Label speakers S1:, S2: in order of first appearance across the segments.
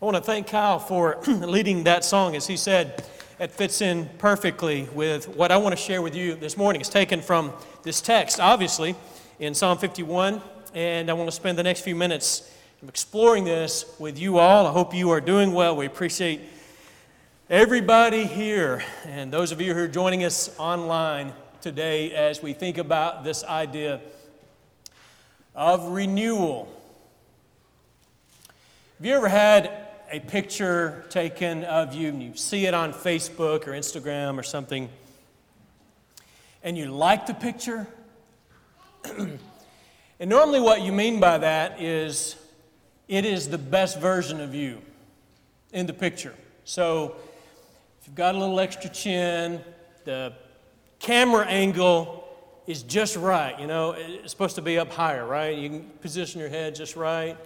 S1: I want to thank Kyle for leading that song. As he said, it fits in perfectly with what I want to share with you this morning. It's taken from this text, obviously, in Psalm 51, and I want to spend the next few minutes exploring this with you all. I hope you are doing well. We appreciate everybody here and those of you who are joining us online today as we think about this idea of renewal. Have you ever had a picture taken of you and you see it on Facebook or Instagram or something, and you like the picture. and normally, what you mean by that is it is the best version of you in the picture. So, if you've got a little extra chin, the camera angle is just right. You know, it's supposed to be up higher, right? You can position your head just right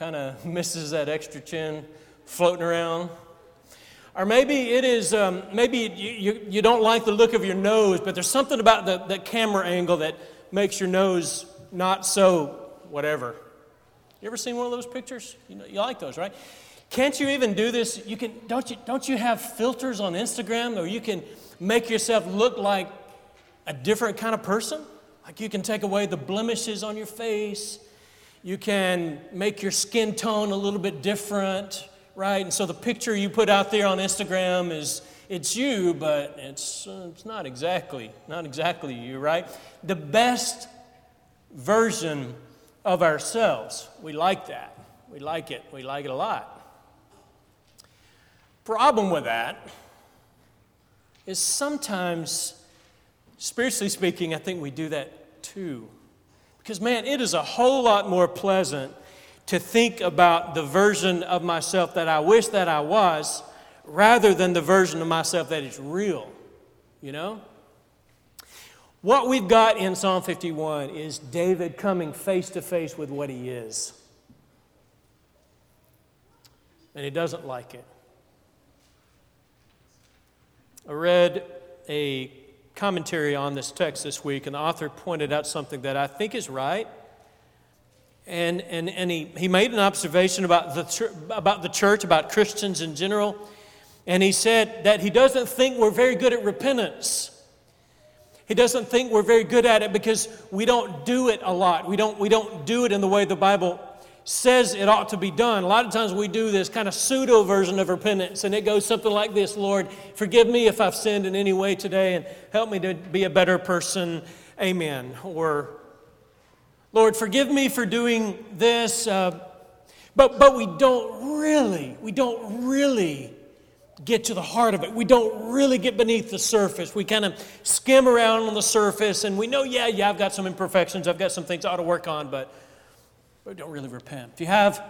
S1: kind of misses that extra chin floating around. Or maybe it is, um, maybe you, you, you, don't like the look of your nose, but there's something about the, the camera angle that makes your nose not so whatever. You ever seen one of those pictures? You, know, you like those, right? Can't you even do this? You can, don't, you, don't you have filters on Instagram or you can make yourself look like a different kind of person? Like you can take away the blemishes on your face you can make your skin tone a little bit different, right? And so the picture you put out there on Instagram is it's you, but it's, it's not exactly, not exactly you, right? The best version of ourselves. We like that. We like it. We like it a lot. Problem with that is sometimes, spiritually speaking, I think we do that too. Because, man, it is a whole lot more pleasant to think about the version of myself that I wish that I was rather than the version of myself that is real, you know? What we've got in Psalm 51 is David coming face to face with what he is. And he doesn't like it. I read a commentary on this text this week, and the author pointed out something that I think is right. And, and, and he, he made an observation about the, about the church, about Christians in general. And he said that he doesn't think we're very good at repentance. He doesn't think we're very good at it because we don't do it a lot. We don't, we don't do it in the way the Bible says it ought to be done. A lot of times we do this kind of pseudo version of repentance, and it goes something like this Lord, forgive me if I've sinned in any way today, and help me to be a better person. Amen. Or, Lord, forgive me for doing this. Uh, but, but we don't really, we don't really get to the heart of it. We don't really get beneath the surface. We kind of skim around on the surface and we know, yeah, yeah, I've got some imperfections. I've got some things I ought to work on, but but don't really repent. If you have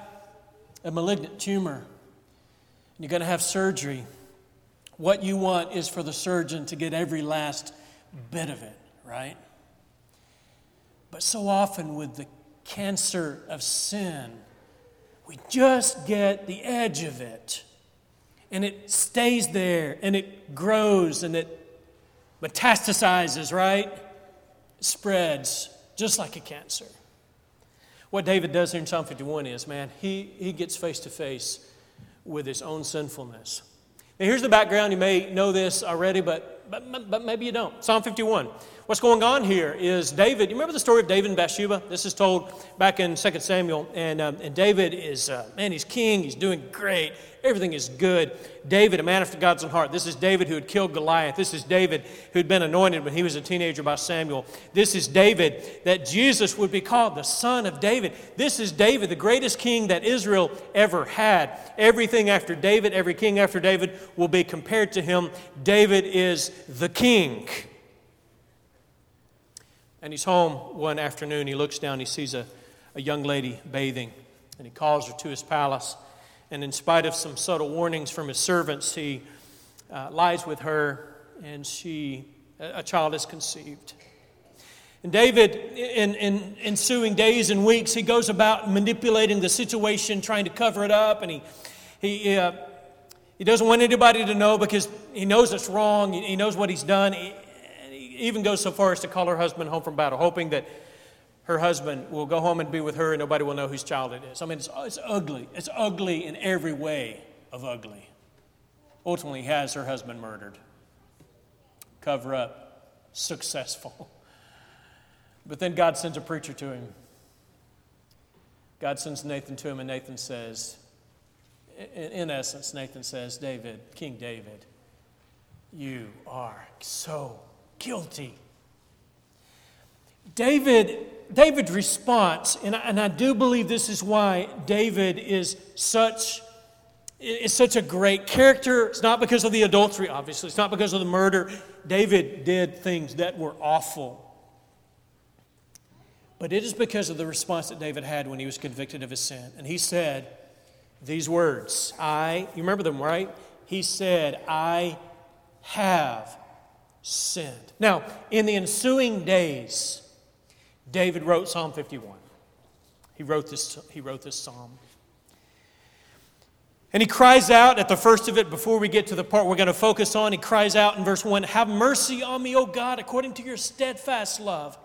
S1: a malignant tumor and you're going to have surgery, what you want is for the surgeon to get every last bit of it, right? But so often with the cancer of sin, we just get the edge of it. And it stays there and it grows and it metastasizes, right? It spreads just like a cancer. What David does here in Psalm 51 is, man, he, he gets face to face with his own sinfulness. Now, here's the background. You may know this already, but, but, but maybe you don't. Psalm 51. What's going on here is David. You remember the story of David and Bathsheba? This is told back in 2 Samuel. And, um, and David is, uh, man, he's king. He's doing great. Everything is good. David, a man after God's own heart. This is David who had killed Goliath. This is David who'd been anointed when he was a teenager by Samuel. This is David that Jesus would be called the son of David. This is David, the greatest king that Israel ever had. Everything after David, every king after David will be compared to him. David is the king. And he's home one afternoon. He looks down, he sees a, a young lady bathing, and he calls her to his palace. And in spite of some subtle warnings from his servants, he uh, lies with her, and she, a child is conceived. And David, in, in ensuing days and weeks, he goes about manipulating the situation, trying to cover it up, and he, he, uh, he doesn't want anybody to know because he knows it's wrong. He knows what he's done. Even goes so far as to call her husband home from battle, hoping that her husband will go home and be with her and nobody will know whose child it is. I mean, it's, it's ugly. It's ugly in every way of ugly. Ultimately, has her husband murdered. Cover up, successful. But then God sends a preacher to him. God sends Nathan to him, and Nathan says, in essence, Nathan says, David, King David, you are so guilty. David, David's response, and I, and I do believe this is why David is such, is such a great character. It's not because of the adultery, obviously. It's not because of the murder. David did things that were awful. But it is because of the response that David had when he was convicted of his sin. And he said these words I, you remember them, right? He said, I have sinned. Now, in the ensuing days, David wrote Psalm 51. He wrote this, he wrote this psalm. And he cries out at the first of it, before we get to the part we're going to focus on, he cries out in verse 1 Have mercy on me, O God, according to your steadfast love.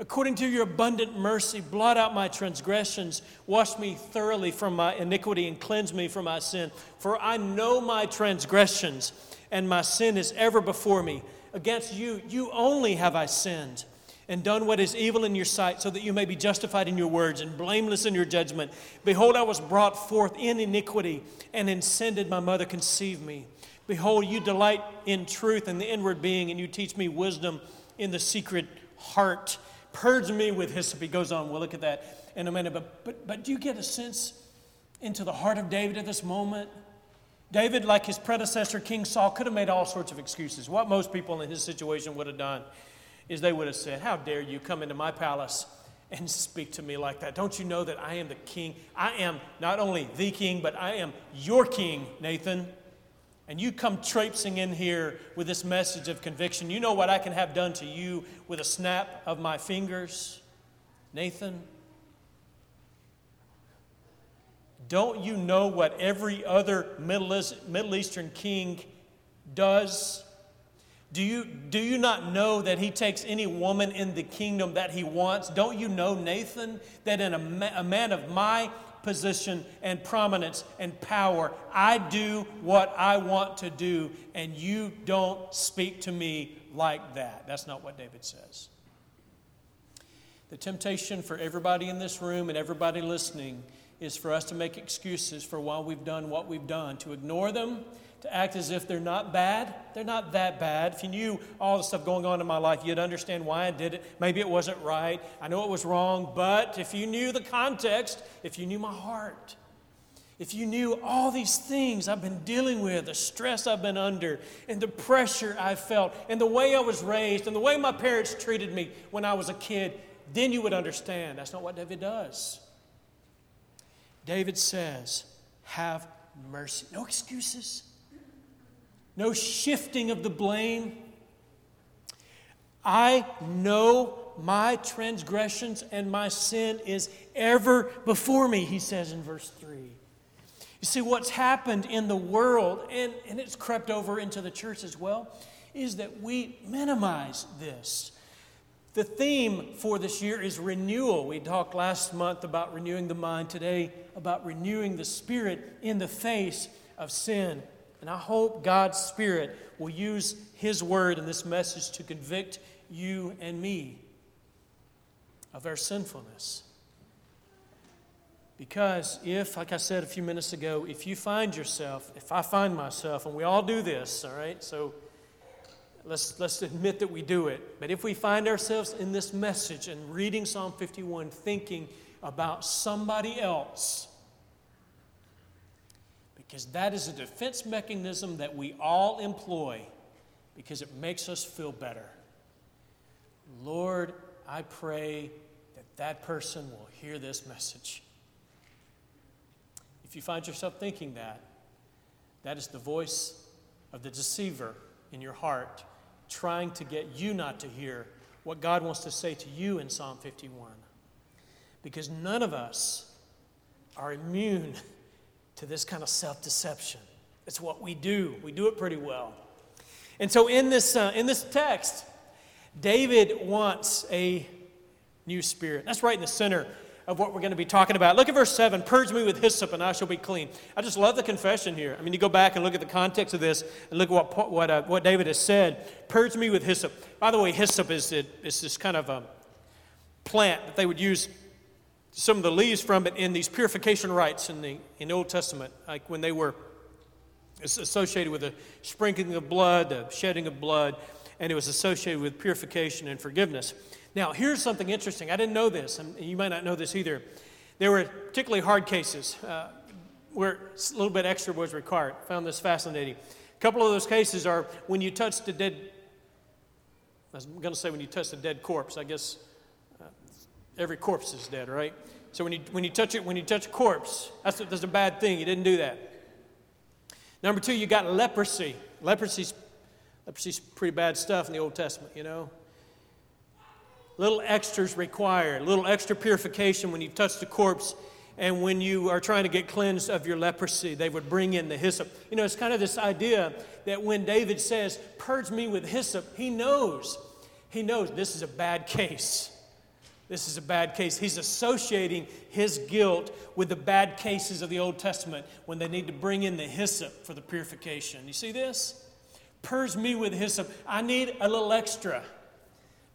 S1: According to your abundant mercy, blot out my transgressions, wash me thoroughly from my iniquity, and cleanse me from my sin. For I know my transgressions, and my sin is ever before me. Against you, you only have I sinned and done what is evil in your sight, so that you may be justified in your words and blameless in your judgment. Behold, I was brought forth in iniquity, and in sin did my mother conceive me. Behold, you delight in truth in the inward being, and you teach me wisdom in the secret heart. Purge me with hyssop. He goes on, we'll look at that in a minute. But, but, but do you get a sense into the heart of David at this moment? David, like his predecessor, King Saul, could have made all sorts of excuses. What most people in his situation would have done is they would have said, How dare you come into my palace and speak to me like that? Don't you know that I am the king? I am not only the king, but I am your king, Nathan. And you come traipsing in here with this message of conviction. You know what I can have done to you with a snap of my fingers, Nathan? Don't you know what every other Middle Eastern king does? Do you, do you not know that he takes any woman in the kingdom that he wants? Don't you know, Nathan, that in a, a man of my position and prominence and power, I do what I want to do, and you don't speak to me like that? That's not what David says. The temptation for everybody in this room and everybody listening is for us to make excuses for why we've done what we've done, to ignore them to act as if they're not bad. They're not that bad. If you knew all the stuff going on in my life, you'd understand why I did it. Maybe it wasn't right. I know it was wrong, but if you knew the context, if you knew my heart, if you knew all these things I've been dealing with, the stress I've been under, and the pressure I felt, and the way I was raised, and the way my parents treated me when I was a kid, then you would understand. That's not what David does. David says, Have mercy. No excuses no shifting of the blame. I know my transgressions and my sin is ever before me, he says in verse 3. You see, what's happened in the world, and, and it's crept over into the church as well, is that we minimize this. The theme for this year is renewal. We talked last month about renewing the mind, today about renewing the spirit in the face of sin and I hope God's Spirit will use His word in this message to convict you and me of our sinfulness. Because if, like I said a few minutes ago, if you find yourself, if I find myself, and we all do this, all right, so let's, let's admit that we do it. But if we find ourselves in this message and reading Psalm 51, thinking about somebody else because that is a defense mechanism that we all employ because it makes us feel better. Lord, I pray that that person will hear this message. If you find yourself thinking that, that is the voice of the deceiver in your heart trying to get you not to hear what God wants to say to you in Psalm 51. Because none of us are immune to this kind of self deception. It's what we do, we do it pretty well. And so in this, uh, in this text, David wants a new spirit. That's right in the center of what we're going to be talking about. Look at verse 7 Purge me with hyssop, and I shall be clean. I just love the confession here. I mean, you go back and look at the context of this and look at what, what, uh, what David has said. Purge me with hyssop. By the way, hyssop is, it, is this kind of a plant that they would use some of the leaves from it in these purification rites in the, in the Old Testament, like when they were associated with the sprinkling of blood, the shedding of blood, and it was associated with purification and forgiveness. Now, here's something interesting. I didn't know this, and you might not know this either. There were particularly hard cases uh, where a little bit extra was required. Found this fascinating. A couple of those cases are when you touched a dead, I was going to say when you touched a dead corpse. I guess uh, every corpse is dead, right? So when you, when you touch it, when you touch a corpse, that's, that's a bad thing. You didn't do that. Number two, you got leprosy. Leprosy's, leprosy's pretty bad stuff in the Old Testament, you know little extras required, little extra purification when you touch the corpse and when you are trying to get cleansed of your leprosy, they would bring in the hyssop. You know, it's kind of this idea that when David says, Purge me with hyssop, he knows, he knows this is a bad case. This is a bad case. He's associating his guilt with the bad cases of the Old Testament when they need to bring in the hyssop for the purification. You see this? Purge me with hyssop. I need a little extra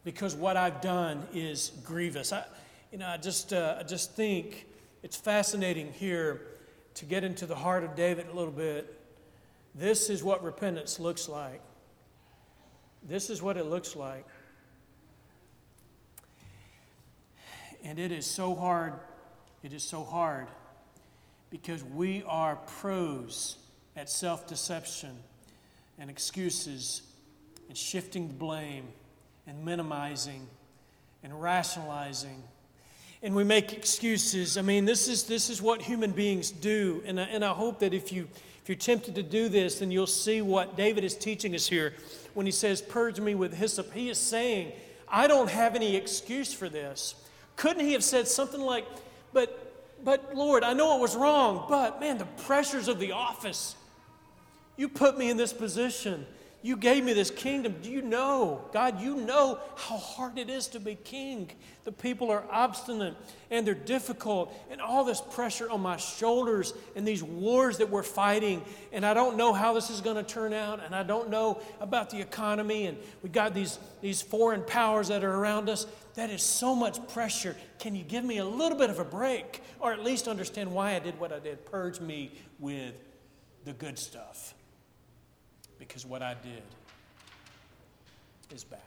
S1: because what I've done is grievous. I, you know, I just, uh, I just think it's fascinating here to get into the heart of David a little bit. This is what repentance looks like. This is what it looks like. And it is so hard. It is so hard because we are pros at self deception and excuses and shifting the blame and minimizing and rationalizing. And we make excuses. I mean, this is, this is what human beings do. And I, and I hope that if, you, if you're tempted to do this, then you'll see what David is teaching us here when he says, Purge me with hyssop. He is saying, I don't have any excuse for this. Couldn't he have said something like, But, but Lord, I know it was wrong, but man, the pressures of the office, you put me in this position. You gave me this kingdom. Do you know, God, you know how hard it is to be king. The people are obstinate and they're difficult, and all this pressure on my shoulders and these wars that we're fighting. And I don't know how this is going to turn out, and I don't know about the economy, and we've got these, these foreign powers that are around us. That is so much pressure. Can you give me a little bit of a break, or at least understand why I did what I did? Purge me with the good stuff because what I did is bad.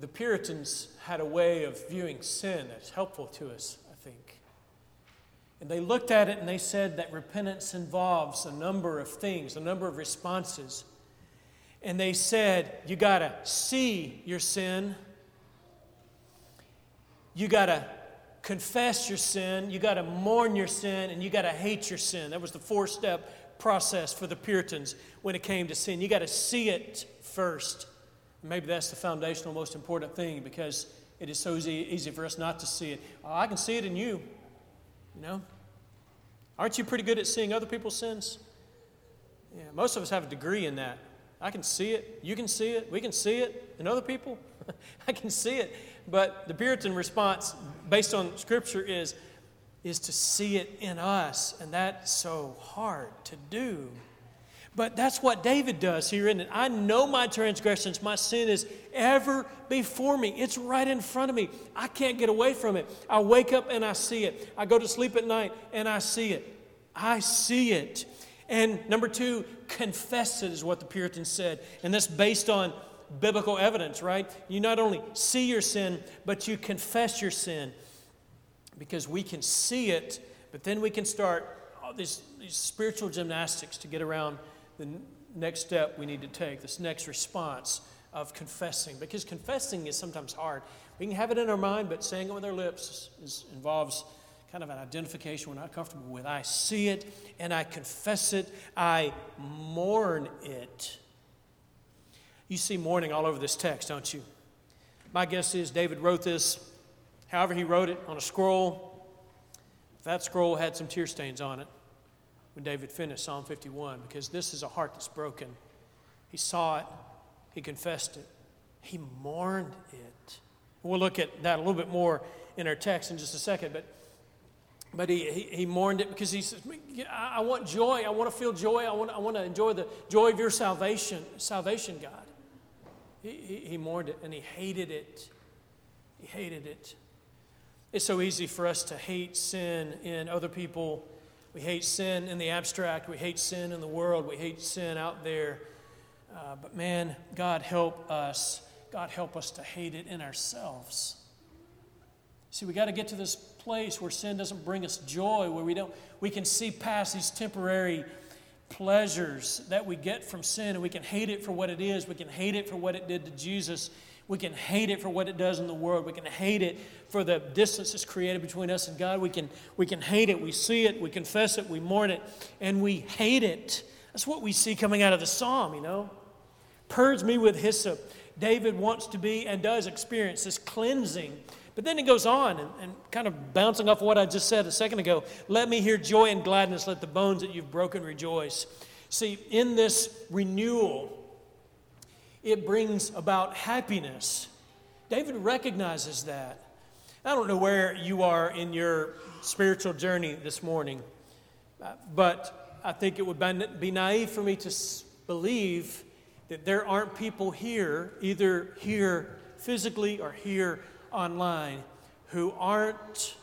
S1: The Puritans had a way of viewing sin that's helpful to us, I think. And they looked at it and they said that repentance involves a number of things, a number of responses. And they said, you got to see your sin, you got to confess your sin, you got to mourn your sin, and you got to hate your sin. That was the four step process for the Puritans when it came to sin. You got to see it first. Maybe that's the foundational, most important thing because it is so easy, easy for us not to see it. Oh, I can see it in you. You know? Aren't you pretty good at seeing other people's sins? Yeah, most of us have a degree in that. I can see it. You can see it. We can see it in other people. I can see it. But the Puritan response, based on Scripture, is, is to see it in us. And that's so hard to do. But that's what David does here, isn't it? I know my transgressions, my sin is ever before me. It's right in front of me. I can't get away from it. I wake up and I see it. I go to sleep at night and I see it. I see it. And number two, confess it is what the Puritans said. And that's based on biblical evidence, right? You not only see your sin, but you confess your sin because we can see it, but then we can start all these, these spiritual gymnastics to get around the next step we need to take, this next response of confessing. Because confessing is sometimes hard. We can have it in our mind, but saying it with our lips is, involves kind of an identification we're not comfortable with. I see it and I confess it, I mourn it. You see mourning all over this text, don't you? My guess is David wrote this, however, he wrote it on a scroll. That scroll had some tear stains on it when David finished Psalm 51 because this is a heart that's broken. He saw it, he confessed it, He mourned it. We'll look at that a little bit more in our text in just a second, but, but he, he, he mourned it because he says, I, I want joy. I want to feel joy. I want, I want to enjoy the joy of your salvation, salvation, God. He, he, mourned it and he hated it. He hated it. It's so easy for us to hate sin in other people. We hate sin in the abstract. We hate sin in the world. We hate sin out there. Uh, but man, God help us. God help us to hate it in ourselves. See, we got to get to this place where sin doesn't bring us joy, where we don't we can see past these temporary pleasures that we get from sin and we can hate it for what it is. We can hate it for what it did to Jesus. We can hate it for what it does in the world. We can hate it for the distance it's created between us and God. We can, we can hate it. We see it. We confess it. We mourn it. And we hate it. That's what we see coming out of the psalm, you know. Purge me with hyssop. David wants to be and does experience this cleansing but then it goes on and, and, kind of bouncing off what I just said a second ago. Let me hear joy and gladness. Let the bones that you've broken rejoice. See, in this renewal, it brings about happiness. David recognizes that. I don't know where you are in your spiritual journey this morning, uh, but I think it would be naive for me to believe that there aren't people here, either here physically or here online who aren't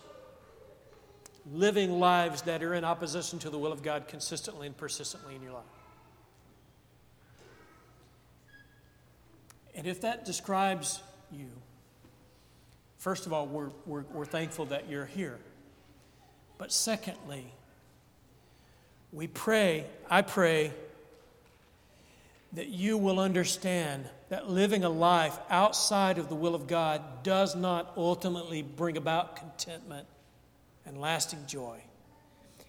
S1: living lives that are in opposition to the will of God consistently and persistently in your life. And if that describes you, first of all, we're, we're, we're thankful that you're here. But secondly, we pray, I pray, that you will understand that living a life outside of the will of God does not ultimately bring about contentment and lasting joy.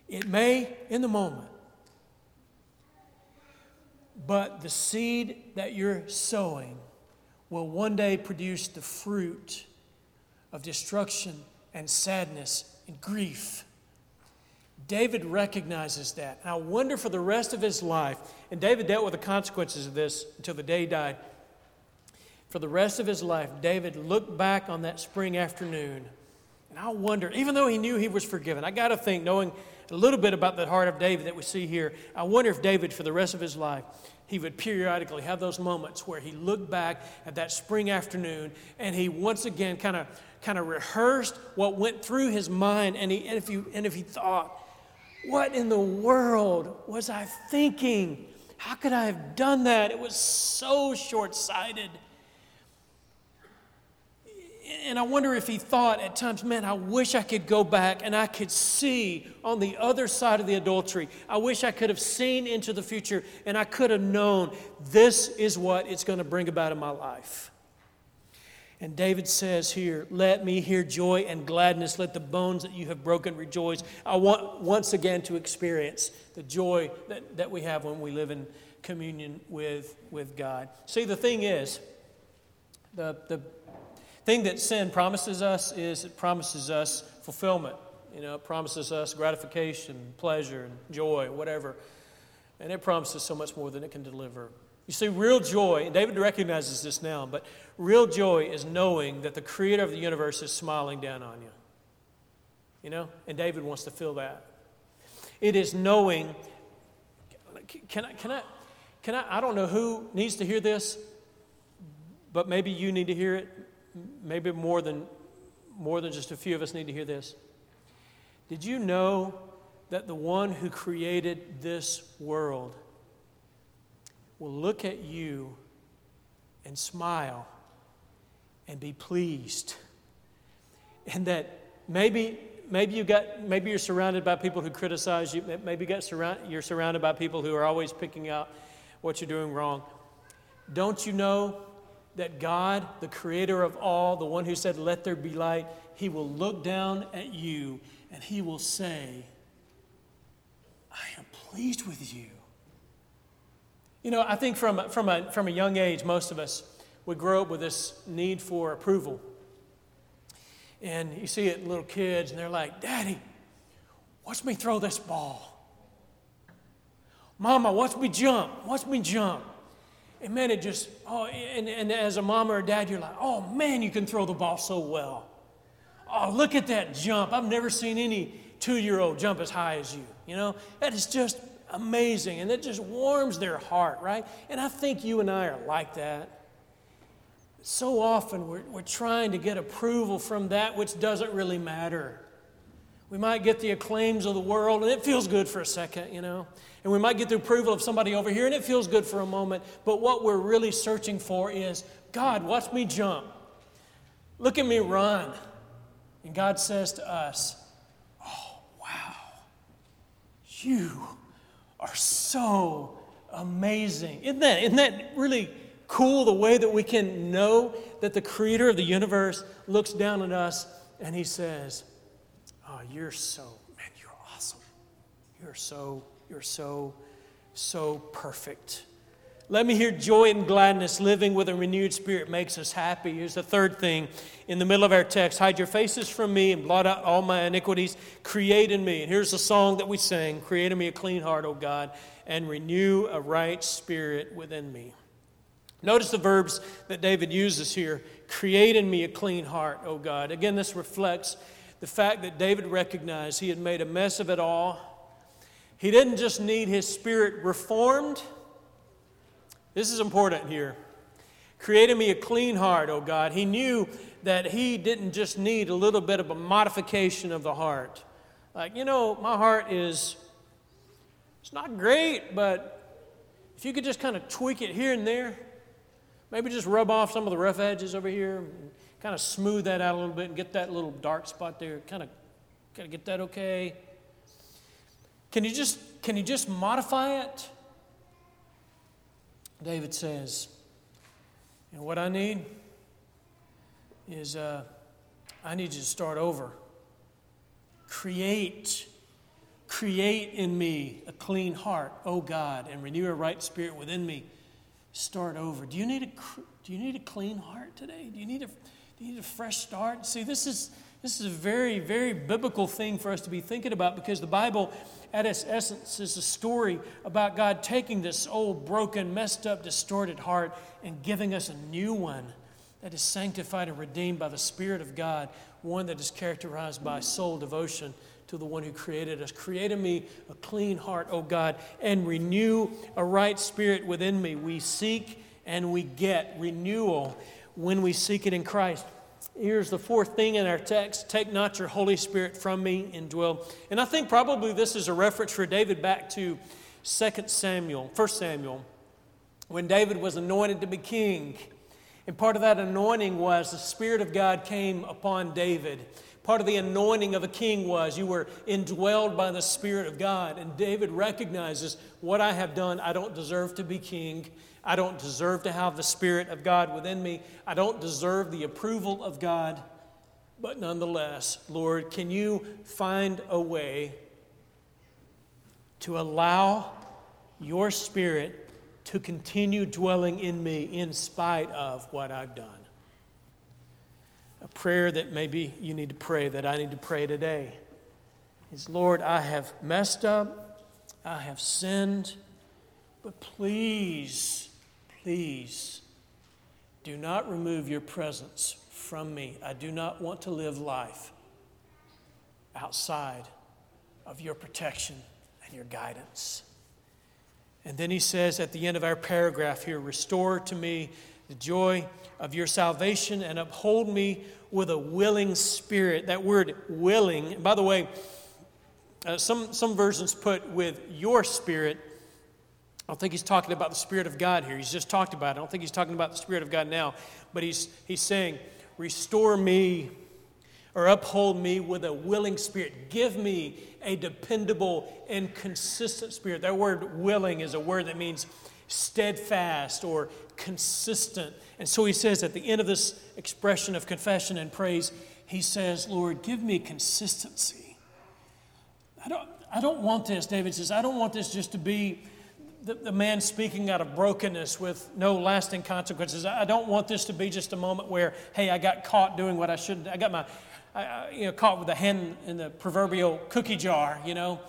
S1: It may in the moment, but the seed that you're sowing will one day produce the fruit of destruction and sadness and grief. David recognizes that. And I wonder for the rest of his life, and David dealt with the consequences of this until the day he died. For the rest of his life, David looked back on that spring afternoon, and I wonder, even though he knew he was forgiven, I got to think, knowing a little bit about the heart of David that we see here, I wonder if David, for the rest of his life, he would periodically have those moments where he looked back at that spring afternoon and he once again kind of kind of rehearsed what went through his mind and, he, and, if, you, and if he thought what in the world was I thinking? How could I have done that? It was so short sighted. And I wonder if he thought at times, man, I wish I could go back and I could see on the other side of the adultery. I wish I could have seen into the future and I could have known this is what it's going to bring about in my life. And David says here, Let me hear joy and gladness. Let the bones that you have broken rejoice. I want once again to experience the joy that, that we have when we live in communion with, with God. See, the thing is, the, the thing that sin promises us is it promises us fulfillment. You know, it promises us gratification, pleasure, and joy, whatever. And it promises so much more than it can deliver. You see, real joy, and David recognizes this now, but real joy is knowing that the creator of the universe is smiling down on you. You know? And David wants to feel that. It is knowing, can I, can I, can I, I don't know who needs to hear this, but maybe you need to hear it. Maybe more than, more than just a few of us need to hear this. Did you know that the one who created this world will look at you and smile and be pleased. And that maybe maybe you got maybe you're surrounded by people who criticize you maybe you got surround, you're surrounded by people who are always picking out what you're doing wrong don't you know that god the creator of all the one who said let there be light he will look down at you and he will say i am pleased with you you know, I think from, from, a, from a young age, most of us would grow up with this need for approval. And you see it in little kids, and they're like, Daddy, watch me throw this ball. Mama, watch me jump. Watch me jump. And man, it just, oh, and, and as a mom or a dad, you're like, oh man, you can throw the ball so well. Oh, look at that jump. I've never seen any two year old jump as high as you. You know, that is just amazing. And it just warms their heart, right? And I think you and I are like that. So often we're, we're trying to get approval from that which doesn't really matter. We might get the acclaims of the world, and it feels good for a second, you know. And we might get the approval of somebody over here, and it feels good for a moment. But what we're really searching for is God, watch me jump. Look at me run. And God says to us, Oh, wow, you are so amazing. Isn't that, isn't that really cool the way that we can know that the creator of the universe looks down at us and he says, you're so, man, you're awesome. You're so, you're so, so perfect. Let me hear joy and gladness. Living with a renewed spirit makes us happy. Here's the third thing in the middle of our text Hide your faces from me and blot out all my iniquities. Create in me. And here's the song that we sang Create in me a clean heart, O God, and renew a right spirit within me. Notice the verbs that David uses here create in me a clean heart, O God. Again, this reflects the fact that David recognized he had made a mess of it all. He didn't just need his spirit reformed. This is important here. Created me a clean heart, O God. He knew that he didn't just need a little bit of a modification of the heart. Like, you know, my heart is, it's not great, but if you could just kind of tweak it here and there, maybe just rub off some of the rough edges over here, kind of smooth that out a little bit and get that little dark spot there, kind of, kind of get that okay. Can you just, can you just modify it? David says, you know what I need is uh, I need you to start over. Create, create in me a clean heart, O God, and renew a right spirit within me. Start over. Do you need a, do you need a clean heart today? Do you need a, you need a fresh start? See, this is, this is a very, very biblical thing for us to be thinking about because the Bible at its essence is a story about God taking this old, broken, messed up, distorted heart and giving us a new one that is sanctified and redeemed by the Spirit of God, one that is characterized by soul devotion to the one who created us. Create in me a clean heart, O God, and renew a right spirit within me. We seek and we get renewal when we seek it in Christ. Here's the fourth thing in our text take not your Holy Spirit from me and dwell. And I think probably this is a reference for David back to 2 Samuel, 1 Samuel, when David was anointed to be king. And part of that anointing was the Spirit of God came upon David. Part of the anointing of a king was you were indwelled by the Spirit of God. And David recognizes what I have done, I don't deserve to be king. I don't deserve to have the Spirit of God within me. I don't deserve the approval of God. But nonetheless, Lord, can you find a way to allow your Spirit to continue dwelling in me in spite of what I've done? A prayer that maybe you need to pray, that I need to pray today, is Lord, I have messed up, I have sinned, but please Please do not remove your presence from me. I do not want to live life outside of your protection and your guidance. And then he says at the end of our paragraph here Restore to me the joy of your salvation and uphold me with a willing spirit. That word willing, by the way, uh, some, some versions put with your spirit. I don't think he's talking about the Spirit of God here. He's just talked about it. I don't think he's talking about the Spirit of God now. But he's, he's saying, Restore me or uphold me with a willing spirit. Give me a dependable and consistent spirit. That word willing is a word that means steadfast or consistent. And so he says at the end of this expression of confession and praise, he says, Lord, give me consistency. I don't, I don't want this, David says, I don't want this just to be the, the man speaking out of brokenness with no lasting consequences. I don't want this to be just a moment where, hey, I got caught doing what I shouldn't. I got my, I, you know, caught with the hand in the proverbial cookie jar, you know.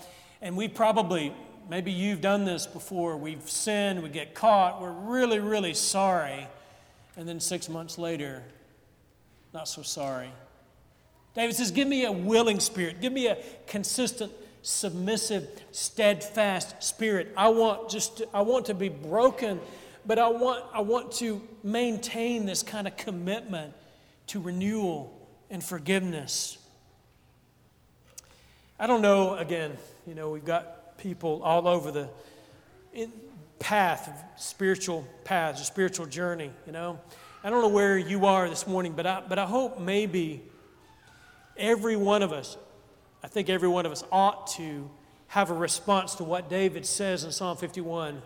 S1: And we probably maybe you've done this before. We've sinned, we get caught, we're really, really sorry. And then six months later, not so sorry. David says, Give me a willing spirit, give me a consistent, submissive, steadfast spirit. I want just to, I want to be broken, but I want, I want to maintain this kind of commitment to renewal and forgiveness. I don't know, again, you know, we've got people all over the path, spiritual path, a spiritual journey, you know. I don't know where you are this morning, but I, but I hope maybe every one of us, I think every one of us ought to have a response to what David says in Psalm 51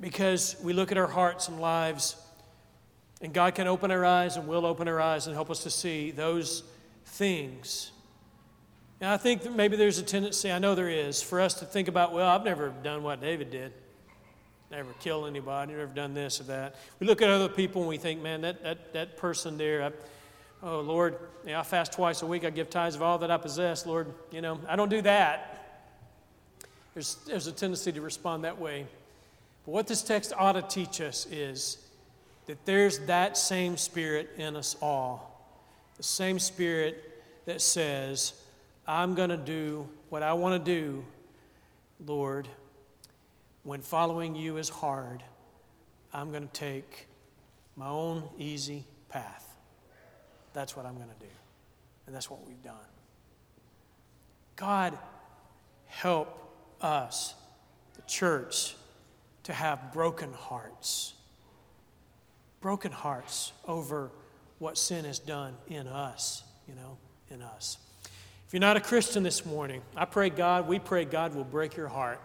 S1: because we look at our hearts and lives, and God can open our eyes and will open our eyes and help us to see those things. And I think that maybe there's a tendency, I know there is, for us to think about, well, I've never done what David did. Never killed anybody, never done this or that. We look at other people and we think, man, that, that, that person there, I, oh, Lord, yeah, I fast twice a week. I give tithes of all that I possess. Lord, you know, I don't do that. There's, there's a tendency to respond that way. But what this text ought to teach us is that there's that same spirit in us all. The same spirit that says, I'm going to do what I want to do, Lord. When following you is hard, I'm going to take my own easy path. That's what I'm going to do. And that's what we've done. God, help us, the church, to have broken hearts. Broken hearts over what sin has done in us, you know, in us. If you're not a Christian this morning, I pray God, we pray God will break your heart.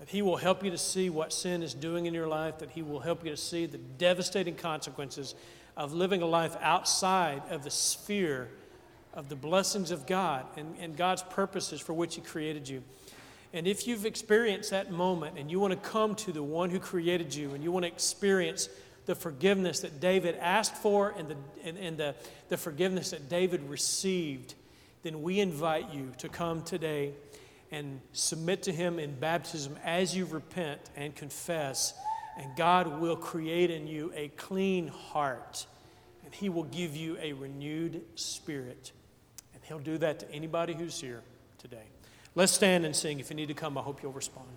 S1: That He will help you to see what sin is doing in your life, that He will help you to see the devastating consequences of living a life outside of the sphere of the blessings of God and, and God's purposes for which He created you. And if you've experienced that moment and you want to come to the one who created you and you want to experience the forgiveness that David asked for and the, and, and the, the forgiveness that David received, then we invite you to come today and submit to Him in baptism as you repent and confess. And God will create in you a clean heart, and He will give you a renewed spirit. And He'll do that to anybody who's here today. Let's stand and sing. If you need to come, I hope you'll respond.